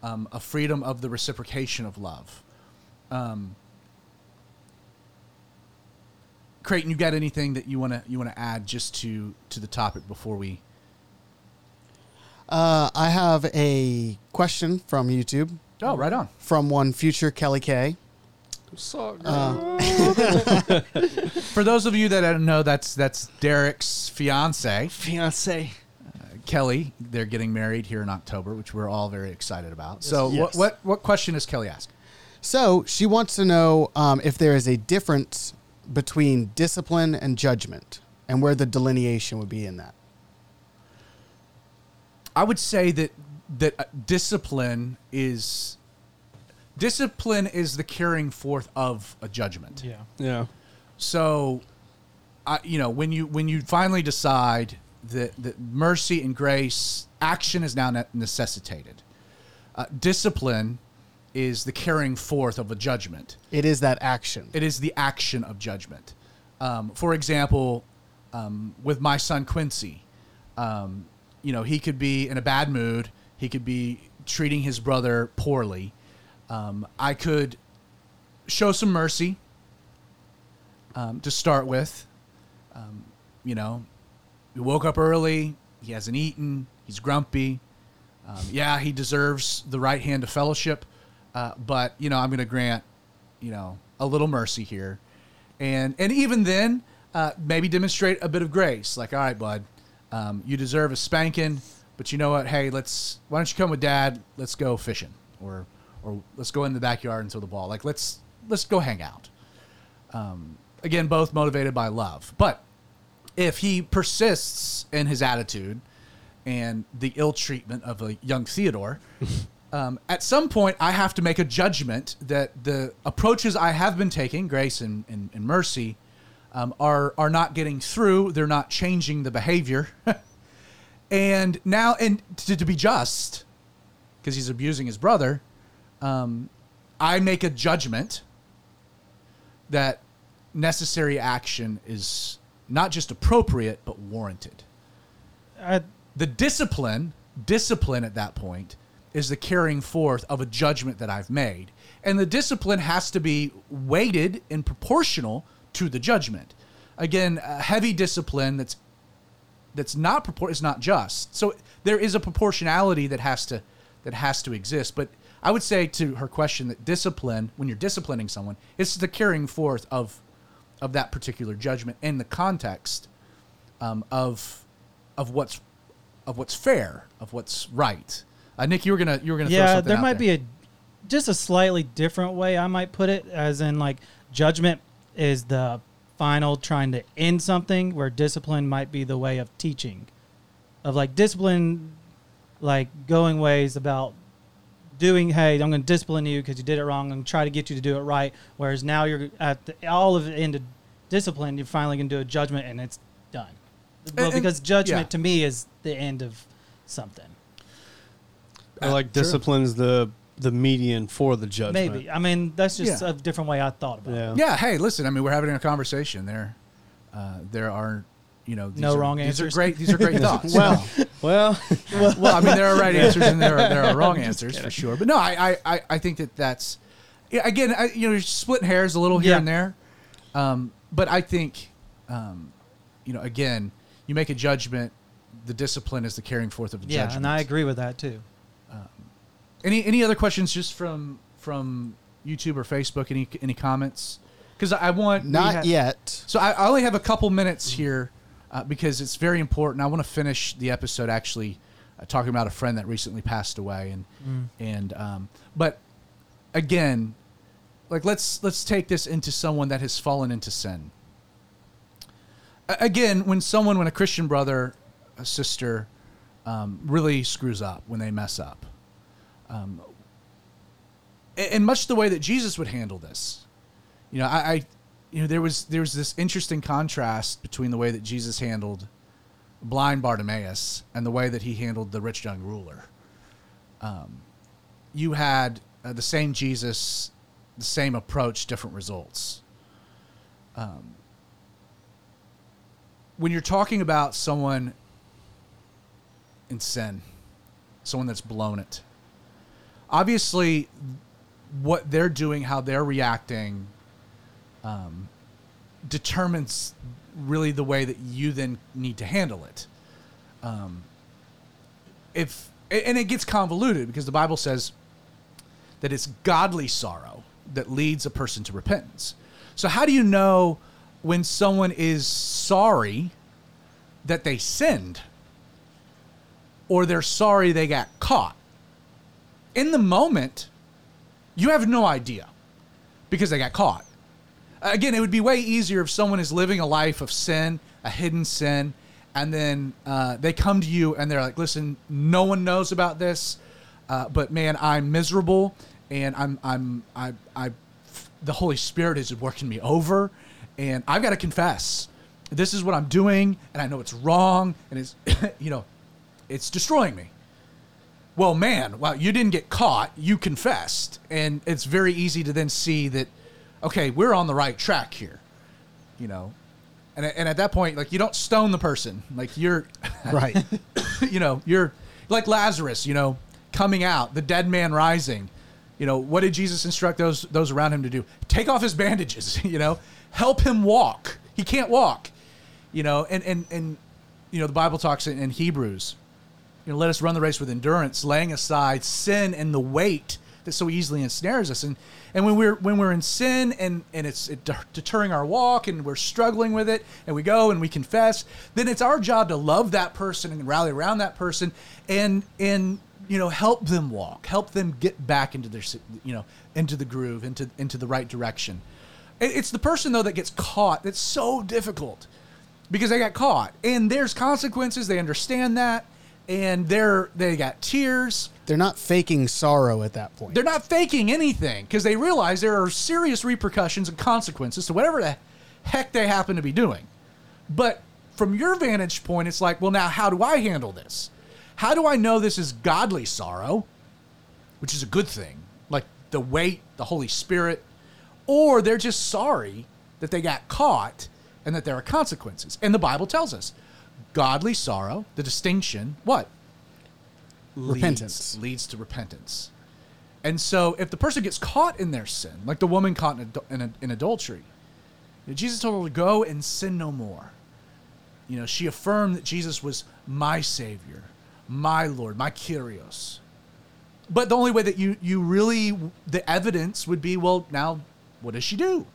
um, a freedom of the reciprocation of love. Um, Creighton, you got anything that you want to you want to add just to to the topic before we? Uh, I have a question from YouTube Oh, right on. from one future Kelly K. so (laughs) For those of you that don't know, that's that's Derek's fiance, fiance. Kelly. They're getting married here in October, which we're all very excited about. So, Yes. what what what question does Kelly ask? So she wants to know um, if there is a difference between discipline and judgment, and where the delineation would be in that. I would say that that uh, discipline is discipline is the carrying forth of a judgment. Yeah. Yeah. So, I, you know, when you when you finally decide that that mercy and grace action is now necessitated, uh, discipline is the carrying forth of a judgment. It is that action. It is the action of judgment. Um, for example, um, with my son Quincy, um, you know, he could be in a bad mood. He could be treating his brother poorly. Um, I could show some mercy um, to start with. Um, you know, he woke up early. He hasn't eaten. He's grumpy. Um, yeah, he deserves the right hand of fellowship, uh, but you know I'm going to grant, you know, a little mercy here, and and even then, uh, maybe demonstrate a bit of grace. Like, all right, bud, um, you deserve a spanking, but you know what? Hey, let's why don't you come with dad? Let's go fishing, or or let's go in the backyard and throw the ball. Like, let's let's go hang out. Um, again, both motivated by love, but if he persists in his attitude and the ill treatment of a young Theodore, um, at some point I have to make a judgment that the approaches I have been taking, grace and, and, and mercy, um, are are not getting through. They're not changing the behavior, (laughs) and now and to, to be just, because he's abusing his brother, um, I make a judgment that necessary action is not just appropriate but warranted I, the discipline discipline at that point is the carrying forth of a judgment that i've made. And the discipline has to be weighted and proportional to the judgment. Again a heavy discipline that's that's not propor- is not just. So there is a proportionality that has to that has to exist. But i would say to her question that discipline when you're disciplining someone it's the carrying forth of of that particular judgment in the context um, of of what's of what's fair, of what's right. Uh, Nick, you were gonna you were gonna yeah, there might there. be a just a slightly different way I might put it, as in like judgment is the final trying to end something, where discipline might be the way of teaching, of like discipline, like going ways about doing. Hey, I'm going to discipline you because you did it wrong. To try to get you to do it right. Whereas now you're at the, all of the end of discipline, you're finally going to do a judgment and it's done. Well, and- because judgment yeah. to me is the end of something. I like True. disciplines the the median for the judgment. Maybe. I mean, that's just Yeah. a different way I thought about it. Yeah. Yeah. Hey, listen. I mean, we're having a conversation. There, uh, there are, you know, these No are, wrong these answers. are great. These are great (laughs) thoughts. Well, well, well, (laughs) I mean, there are right answers and there are there are (laughs) wrong answers for sure. But no, I I, I, I think that that's yeah, again, I, you know, you're splitting hairs a little here Yeah. and there. Um, but I think, um, you know, again, you make a judgment. The discipline is the carrying forth of a Yeah, judgment. and I agree with that too. Any any other questions just from from YouTube or Facebook? Any any comments? Because I want Not ha- yet. So I, I only have a couple minutes here uh, because it's very important. I want to finish the episode actually uh, talking about a friend that recently passed away, and and um, but again, like let's let's take this into someone that has fallen into sin. A- Again, when someone, when a Christian brother, a sister, um, really screws up, when they mess up, um, and much the way that Jesus would handle this, you know, I, I you know, there was there was this interesting contrast between the way that Jesus handled blind Bartimaeus and the way that he handled the rich young ruler. Um, you had uh, the same Jesus, the same approach, different results. Um, when you're talking about someone in sin, someone that's blown it, obviously, what they're doing, how they're reacting, um, determines really the way that you then need to handle it. Um, if and it gets convoluted because the Bible says that it's godly sorrow that leads a person to repentance. So how do you know when someone is sorry that they sinned or they're sorry they got caught? In the moment, you have no idea because they got caught. Again, it would be way easier if someone is living a life of sin, a hidden sin, and then uh, they come to you and they're like, "Listen, no one knows about this, uh, but man, I'm miserable, and I'm I'm I I the Holy Spirit is working me over, and I've got to confess, this is what I'm doing, and I know it's wrong, and it's (laughs) you know, it's destroying me." Well, man, wow, you didn't get caught. You confessed. And it's very easy to then see that, okay, we're on the right track here, you know? And, and at that point, like, you don't stone the person. Like, you're, (laughs) Right. you know, you're like Lazarus, you know, coming out, the dead man rising. You know, what did Jesus instruct those, those around him to do? Take off his bandages, (laughs) you know, help him walk. He can't walk, you know, and, and, and, you know, the Bible talks in, in Hebrews You know, let us run the race with endurance, laying aside sin and the weight that so easily ensnares us. And and when we're when we're in sin and and it's it deterring our walk and we're struggling with it, and we go and we confess, then it's our job to love that person and rally around that person and and you know help them walk, help them get back into their you know into the groove, into into the right direction. It's the person though that gets caught that's so difficult because they got caught and there's consequences. They understand that and they're they got tears. They're not faking sorrow at that point. They're not faking anything because they realize there are serious repercussions and consequences to whatever the heck they happen to be doing. But from your vantage point, it's like, well, now how do I handle this? How do I know this is godly sorrow, which is a good thing, like the weight, the Holy Spirit, or they're just sorry that they got caught and that there are consequences. And the Bible tells us godly sorrow, the distinction, what? Repentance. Leads, leads to repentance. And so if the person gets caught in their sin, like the woman caught in, in, in adultery, Jesus told her to go and sin no more. You know, she affirmed that Jesus was my Savior, my Lord, my Kyrios. But the only way that you, you really, the evidence would be, well, now what does she do?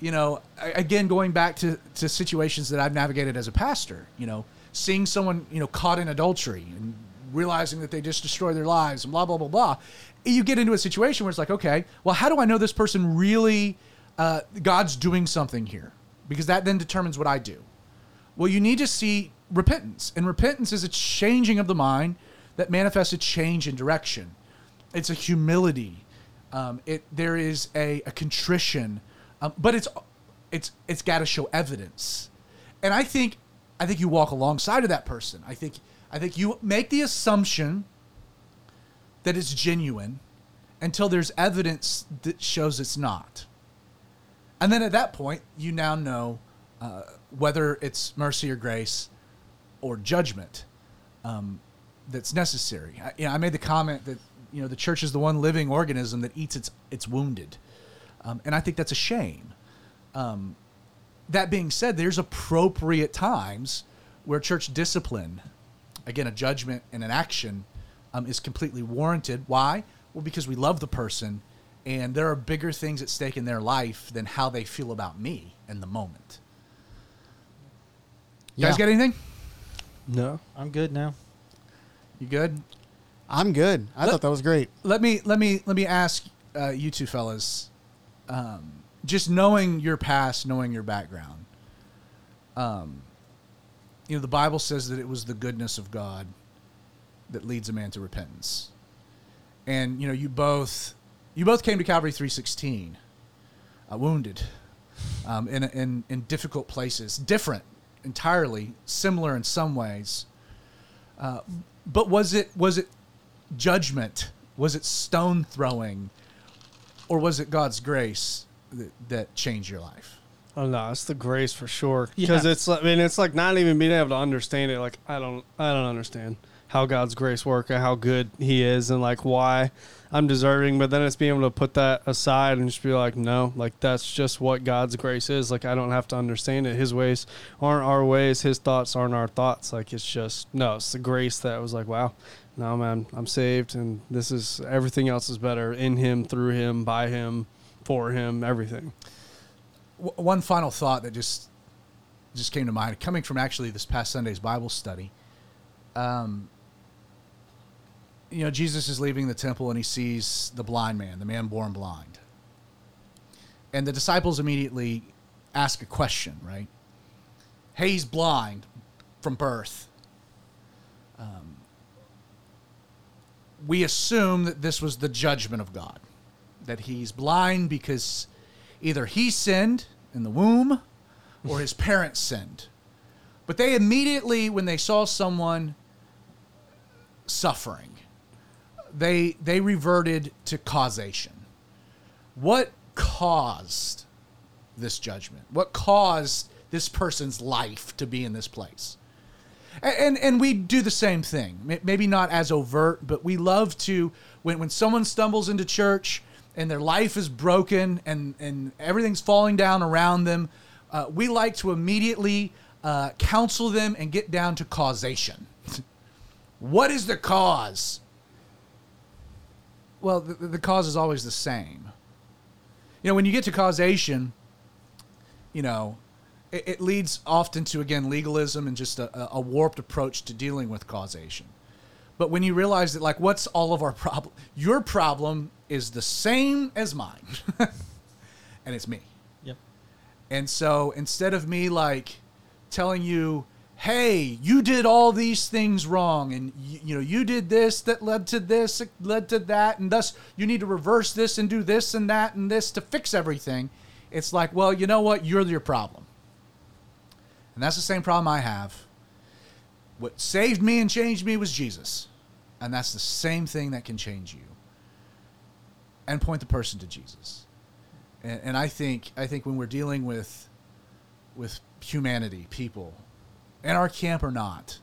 You know, again, going back to, to situations that I've navigated as a pastor, you know, seeing someone, you know, caught in adultery and realizing that they just destroy their lives and blah, blah, blah, blah. You get into a situation where it's like, okay, well, how do I know this person really, uh, God's doing something here? Because that then determines what I do. Well, you need to see repentance. And repentance is a changing of the mind that manifests a change in direction. It's a humility. Um, it, there is a, a contrition um, but it's it's it's got to show evidence, and I think I think you walk alongside of that person. I think I think you make the assumption that it's genuine until there's evidence that shows it's not, and then at that point you now know uh, whether it's mercy or grace or judgment um, that's necessary. I, you know, I made the comment that you know the church is the one living organism that eats its its wounded. Um, and I think that's a shame. Um, that being said, there's appropriate times where church discipline, again, a judgment and an action, um, is completely warranted. Why? Well, because we love the person, and there are bigger things at stake in their life than how they feel about me in the moment. You Yeah. guys got anything? No. I'm good now. You good? I'm good. I Let- thought that was great. Let me let me let me ask uh, you two fellas, um, just knowing your past, knowing your background. Um, you know, the Bible says that it was the goodness of God that leads a man to repentance, and you know, you both you both came to Calvary three sixteen, uh, wounded, um, in, in in difficult places, different entirely, similar in some ways. Uh, but was it was it judgment? Was it stone throwing? Or was it God's grace that, that changed your life? Oh no, it's the grace for sure. Because Yeah. it's, like- I mean, it's like not even being able to understand it. Like I don't, I don't understand how God's grace work and how good He is, and like why I'm deserving. But then it's being able to put that aside and just be like, no, like that's just what God's grace is. Like I don't have to understand it. His ways aren't our ways. His thoughts aren't our thoughts. Like it's just no, it's the grace that was like, wow, no man, I'm saved, and this is everything else is better in Him, through Him, by Him, for Him, everything. W- one final thought that just just came to mind, coming from actually this past Sunday's Bible study. Um, you know, Jesus is leaving the temple and he sees the blind man, the man born blind. And the disciples immediately ask a question, right? Hey, he's blind from birth. Um, we assume that this was the judgment of God, that he's blind because either he sinned in the womb or his parents sinned. But they immediately, when they saw someone suffering, they they reverted to causation. What caused this judgment? What caused this person's life to be in this place? And and we do the same thing maybe not as overt but we love to when, when someone stumbles into church and their life is broken and and everything's falling down around them uh, we like to immediately uh, counsel them and get down to causation (laughs) what is the cause? Well, the, the cause is always the same. You know, when you get to causation, you know, it, it leads often to again legalism and just a, a warped approach to dealing with causation. But when you realize that, like, what's all of our problem? Your problem is the same as mine, (laughs) and it's me. Yep. And so instead of me like telling you, "Hey, you did all these things wrong, and you, you know you did this that led to this, it led to that, and thus you need to reverse this and do this and that and this to fix everything," it's like, well, you know what? You're your problem, and that's the same problem I have. What saved me and changed me was Jesus, and that's the same thing that can change you. And point the person to Jesus and, and I think I think when we're dealing with with humanity, people, in our camp or not,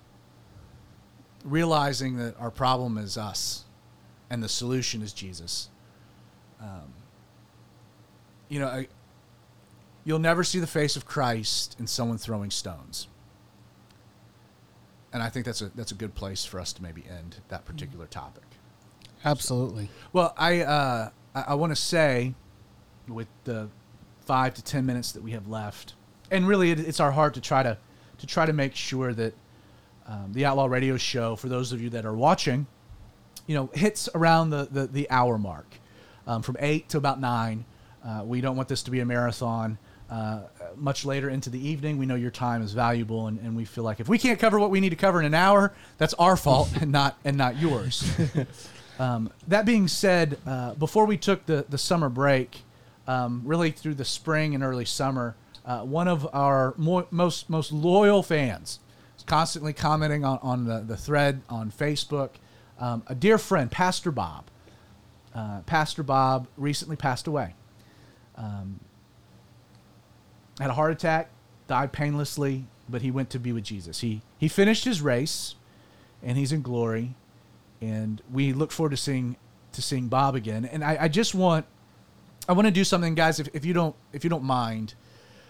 realizing that our problem is us, and the solution is Jesus. Um, you know, you'll never see the face of Christ in someone throwing stones. And I think that's a that's a good place for us to maybe end that particular topic. Absolutely. Well, I uh, I, I want to say, with the five to ten minutes that we have left, and really it, it's our heart to try to to try to make sure that um, the Outlaw Radio Show, for those of you that are watching, you know, hits around the the, the hour mark, um, from eight to about nine. Uh, we don't want this to be a marathon. Uh, much later into the evening, we know your time is valuable, and, and we feel like if we can't cover what we need to cover in an hour, that's our fault and not and not yours. (laughs) Um, that being said, uh, before we took the, the summer break, um, really through the spring and early summer, uh, one of our mo- most most loyal fans is constantly commenting on, on the, the thread on Facebook. Um, a dear friend, Pastor Bob. Uh, Pastor Bob recently passed away. Um, had a heart attack, died painlessly, but he went to be with Jesus. He he finished his race, and he's in glory and we look forward to seeing to seeing Bob again. And I, I just want I want to do something, guys. If, if you don't if you don't mind,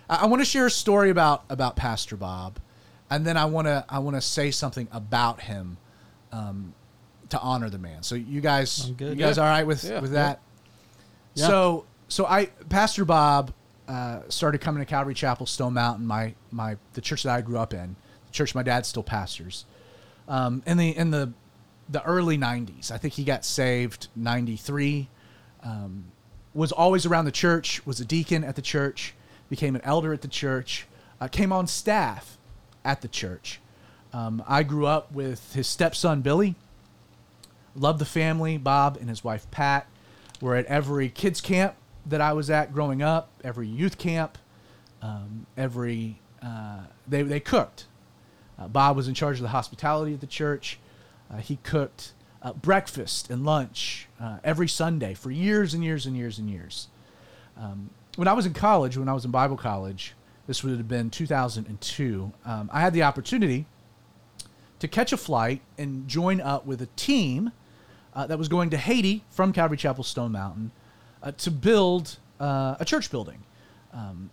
I, I want to share a story about about Pastor Bob, and then I want to I want to say something about him um, to honor the man. So you guys, you guys, Yeah. all right with Yeah. with that? Yeah. So so I Pastor Bob uh, started coming to Calvary Chapel Stone Mountain, my my the church that I grew up in, the church my dad still pastors. Um, in the in the the early 90s. I think he got saved 93. Um, was always around the church, was a deacon at the church, became an elder at the church, uh, came on staff at the church. Um, I grew up with his stepson Billy. Loved the family. Bob and his wife Pat were at every kids camp that I was at growing up, every youth camp, um, every uh, they they cooked. Uh, Bob was in charge of the hospitality at the church. Uh, he cooked uh, breakfast and lunch uh, every Sunday for years and years and years and years. Um, when I was in college, when I was in Bible college, this would have been 2002, um, I had the opportunity to catch a flight and join up with a team uh, that was going to Haiti from Calvary Chapel Stone Mountain uh, to build uh, a church building. Um,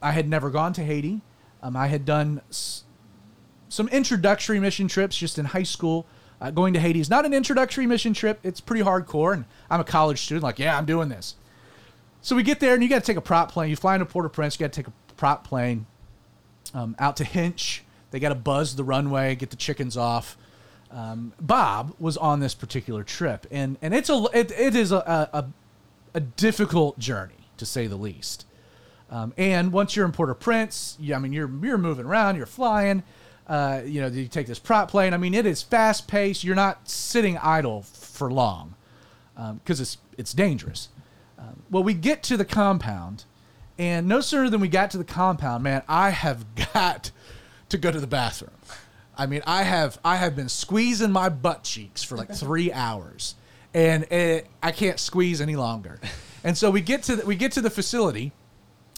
I had never gone to Haiti. Um, I had done s- some introductory mission trips just in high school. Uh, going to Haiti is not an introductory mission trip. It's pretty hardcore, and I'm a college student. Like, yeah, I'm doing this. So we get there, and you got to take a prop plane. You fly into Port-au-Prince. You got to take a prop plane um, out to Hinche. They got to buzz the runway, get the chickens off. Um, Bob was on this particular trip, and and it's a it, it is a, a a difficult journey to say the least. Um, and once you're in Port-au-Prince, you, I mean, you're you're moving around, you're flying. Uh, you know, you take this prop plane. I mean, it is fast paced. You're not sitting idle for long because it's it's dangerous. Um, well, we get to the compound, and no sooner than we got to the compound, man, I have (laughs) got to go to the bathroom. I mean, I have I have been squeezing my butt cheeks for like three hours, and it, I can't squeeze any longer. (laughs) And so we get to the, we get to the facility,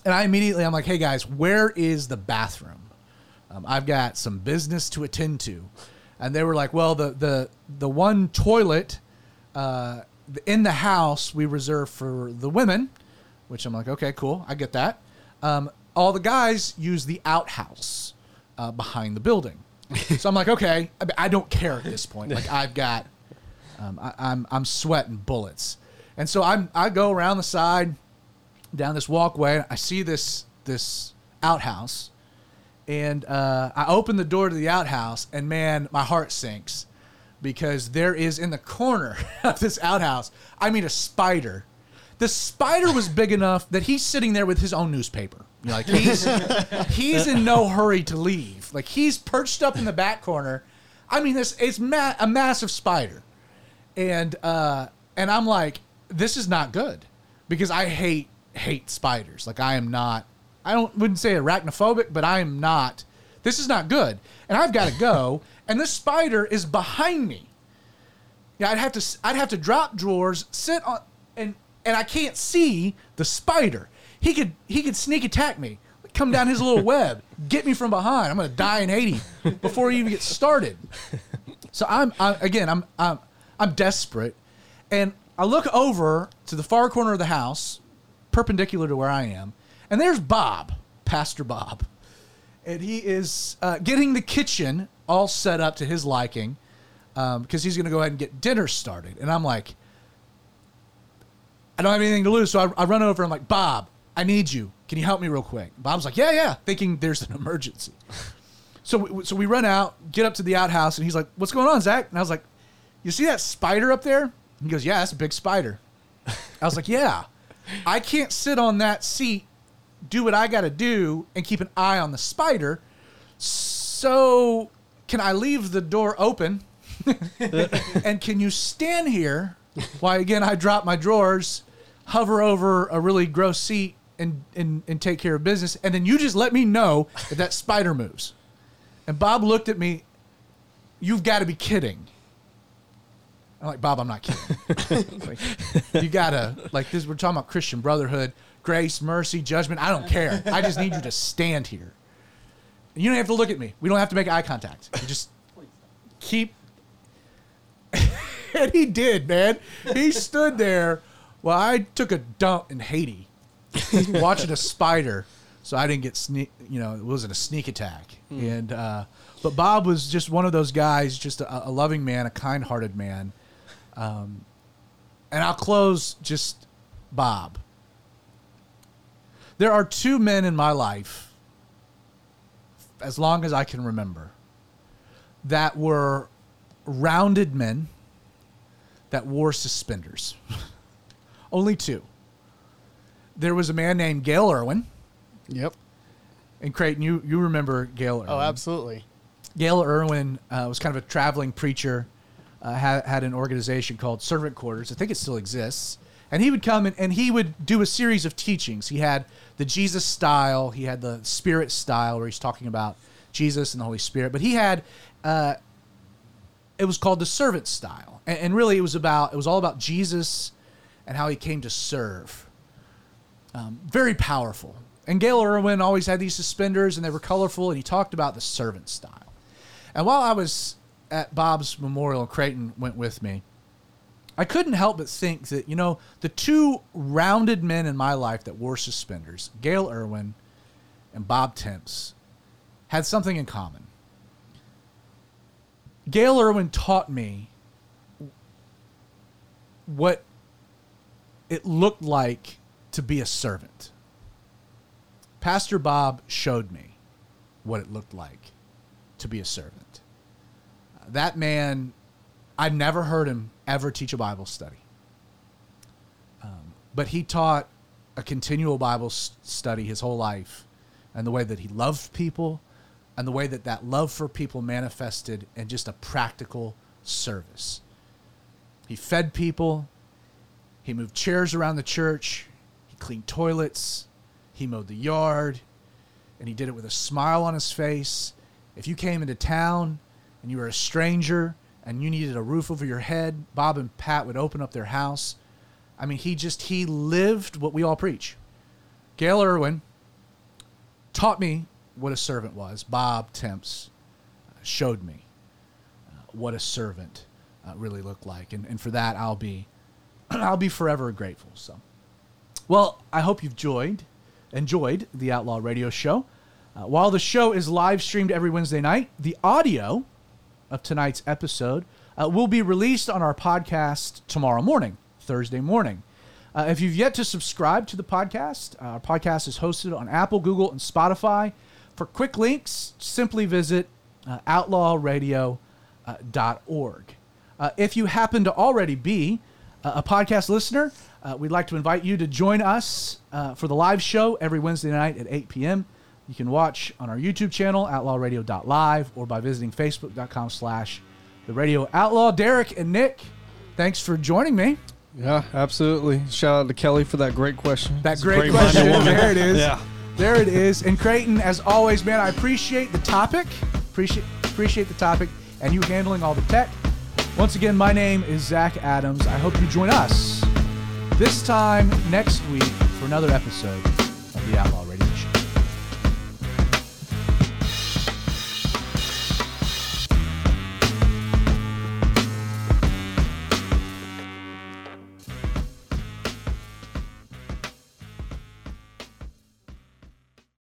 and I immediately I'm like, hey guys, where is the bathroom? Um, I've got some business to attend to, and they were like, well, the the the one toilet uh, in the house we reserve for the women, which I'm like, okay, cool, I get that. Um, all the guys use the outhouse uh, behind the building. (laughs) so I'm like, okay, I, I don't care at this point. (laughs) Like I've got, um, I, I'm I'm sweating bullets, and so I'm I go around the side, down this walkway. I see this this outhouse, and uh, I open the door to the outhouse, and man, my heart sinks because there is in the corner (laughs) of this outhouse. I mean, a spider. The spider was big (laughs) enough that he's sitting there with his own newspaper. You know, like he's (laughs) he's in no hurry to leave. Like he's perched up in the back corner. I mean, this it's ma- a massive spider, and uh, and I'm like, this is not good because I hate hate spiders. Like I am not. I don't wouldn't say arachnophobic, but I am not. This is not good, and I've got to go. (laughs) and this spider is behind me. Yeah, I'd have to I'd have to drop drawers, sit on, and and I can't see the spider. He could he could sneak attack me, come down his little (laughs) web, get me from behind. I'm gonna die in Haiti before he even gets started. So I'm, I'm again I'm I'm I'm desperate, and I look over to the far corner of the house, perpendicular to where I am, and there's Bob, Pastor Bob, and he is uh, getting the kitchen all set up to his liking because um, he's going to go ahead and get dinner started. And I'm like, I don't have anything to lose, so I, I run over. I'm like, Bob, I need you. Can you help me real quick? Bob's like, Yeah, yeah, thinking there's an emergency. So, we, so we run out, get up to the outhouse, and he's like, "What's going on, Zach?" And I was like, "You see that spider up there?" He goes, "Yeah, that's a big spider." I was like, "Yeah, I can't sit on that seat, do what I got to do, and keep an eye on the spider. So, can I leave the door open? (laughs) and can you stand here while again I drop my drawers, hover over a really gross seat, and, and, and take care of business. And then you just let me know that that spider moves. And Bob looked at me, You've got to be kidding. I'm like, Bob, I'm not kidding. like, (laughs) you gotta like this. We're talking about Christian brotherhood, grace, mercy, judgment. I don't care. I just need you to stand here. You don't have to look at me. We don't have to make eye contact. You just keep. (laughs) and he did, man. He stood there while I took a dump in Haiti, watching a spider. So I didn't get sneak. You know, it wasn't a sneak attack. And uh, but Bob was just one of those guys, just a, a loving man, a kind-hearted man. Um, and I'll close just Bob. There are two men in my life, as long as I can remember, that were rounded men that wore suspenders. (laughs) Only two. There was a man named Gayle Erwin. Yep. And Creighton, you, you remember Gayle Erwin. Oh, absolutely. Gayle Erwin uh, was kind of a traveling preacher, uh, had, had an organization called Servant Quarters. I think it still exists. And he would come and, and he would do a series of teachings. He had the Jesus style, he had the Spirit style, where he's talking about Jesus and the Holy Spirit. But he had, uh, it was called the servant style. And, and really, it was about, it was all about Jesus and how he came to serve. Um, very powerful. And Gayle Erwin always had these suspenders, and they were colorful, and he talked about the servant style. And while I was at Bob's memorial, Creighton went with me, I couldn't help but think that, you know, the two rounded men in my life that wore suspenders, Gayle Erwin and Bob Temps, had something in common. Gayle Erwin taught me what it looked like to be a servant. Pastor Bob showed me what it looked like to be a servant. That man, I never heard him ever teach a Bible study. Um, but he taught a continual Bible study his whole life and the way that he loved people and the way that that love for people manifested in just a practical service. He fed people, he moved chairs around the church, he cleaned toilets, he mowed the yard, and he did it with a smile on his face. If you came into town and you were a stranger and you needed a roof over your head, Bob and Pat would open up their house. I mean, he just he lived what we all preach. Gayle Erwin taught me what a servant was. Bob Temps showed me uh, what a servant uh, really looked like, and, and for that I'll be (clears throat) I'll be forever grateful. So, well, I hope you've enjoyed enjoyed the Outlaw Radio Show. Uh, while the show is live streamed every Wednesday night, the audio of tonight's episode uh, will be released on our podcast tomorrow morning, Thursday morning. Uh, if you've yet to subscribe to the podcast, uh, our podcast is hosted on Apple, Google, and Spotify. For quick links, simply visit uh, outlawradio.org. Uh, if you happen to already be uh, a podcast listener, uh, we'd like to invite you to join us for the live show every Wednesday night at 8 p.m. You can watch on our YouTube channel, outlawradio.live, or by visiting facebook.com slash the radio outlaw. Derek and Nick, thanks for joining me. Yeah, absolutely. Shout out to Kelly for that great question. That great, great-minded question. There it is. Yeah. There it is. And Creighton, as always, man, I appreciate the topic. Appreciate appreciate the topic and you handling all the tech. Once again, my name is Zach Adams. I hope you join us this time next week for another episode of the Outlaw Radio.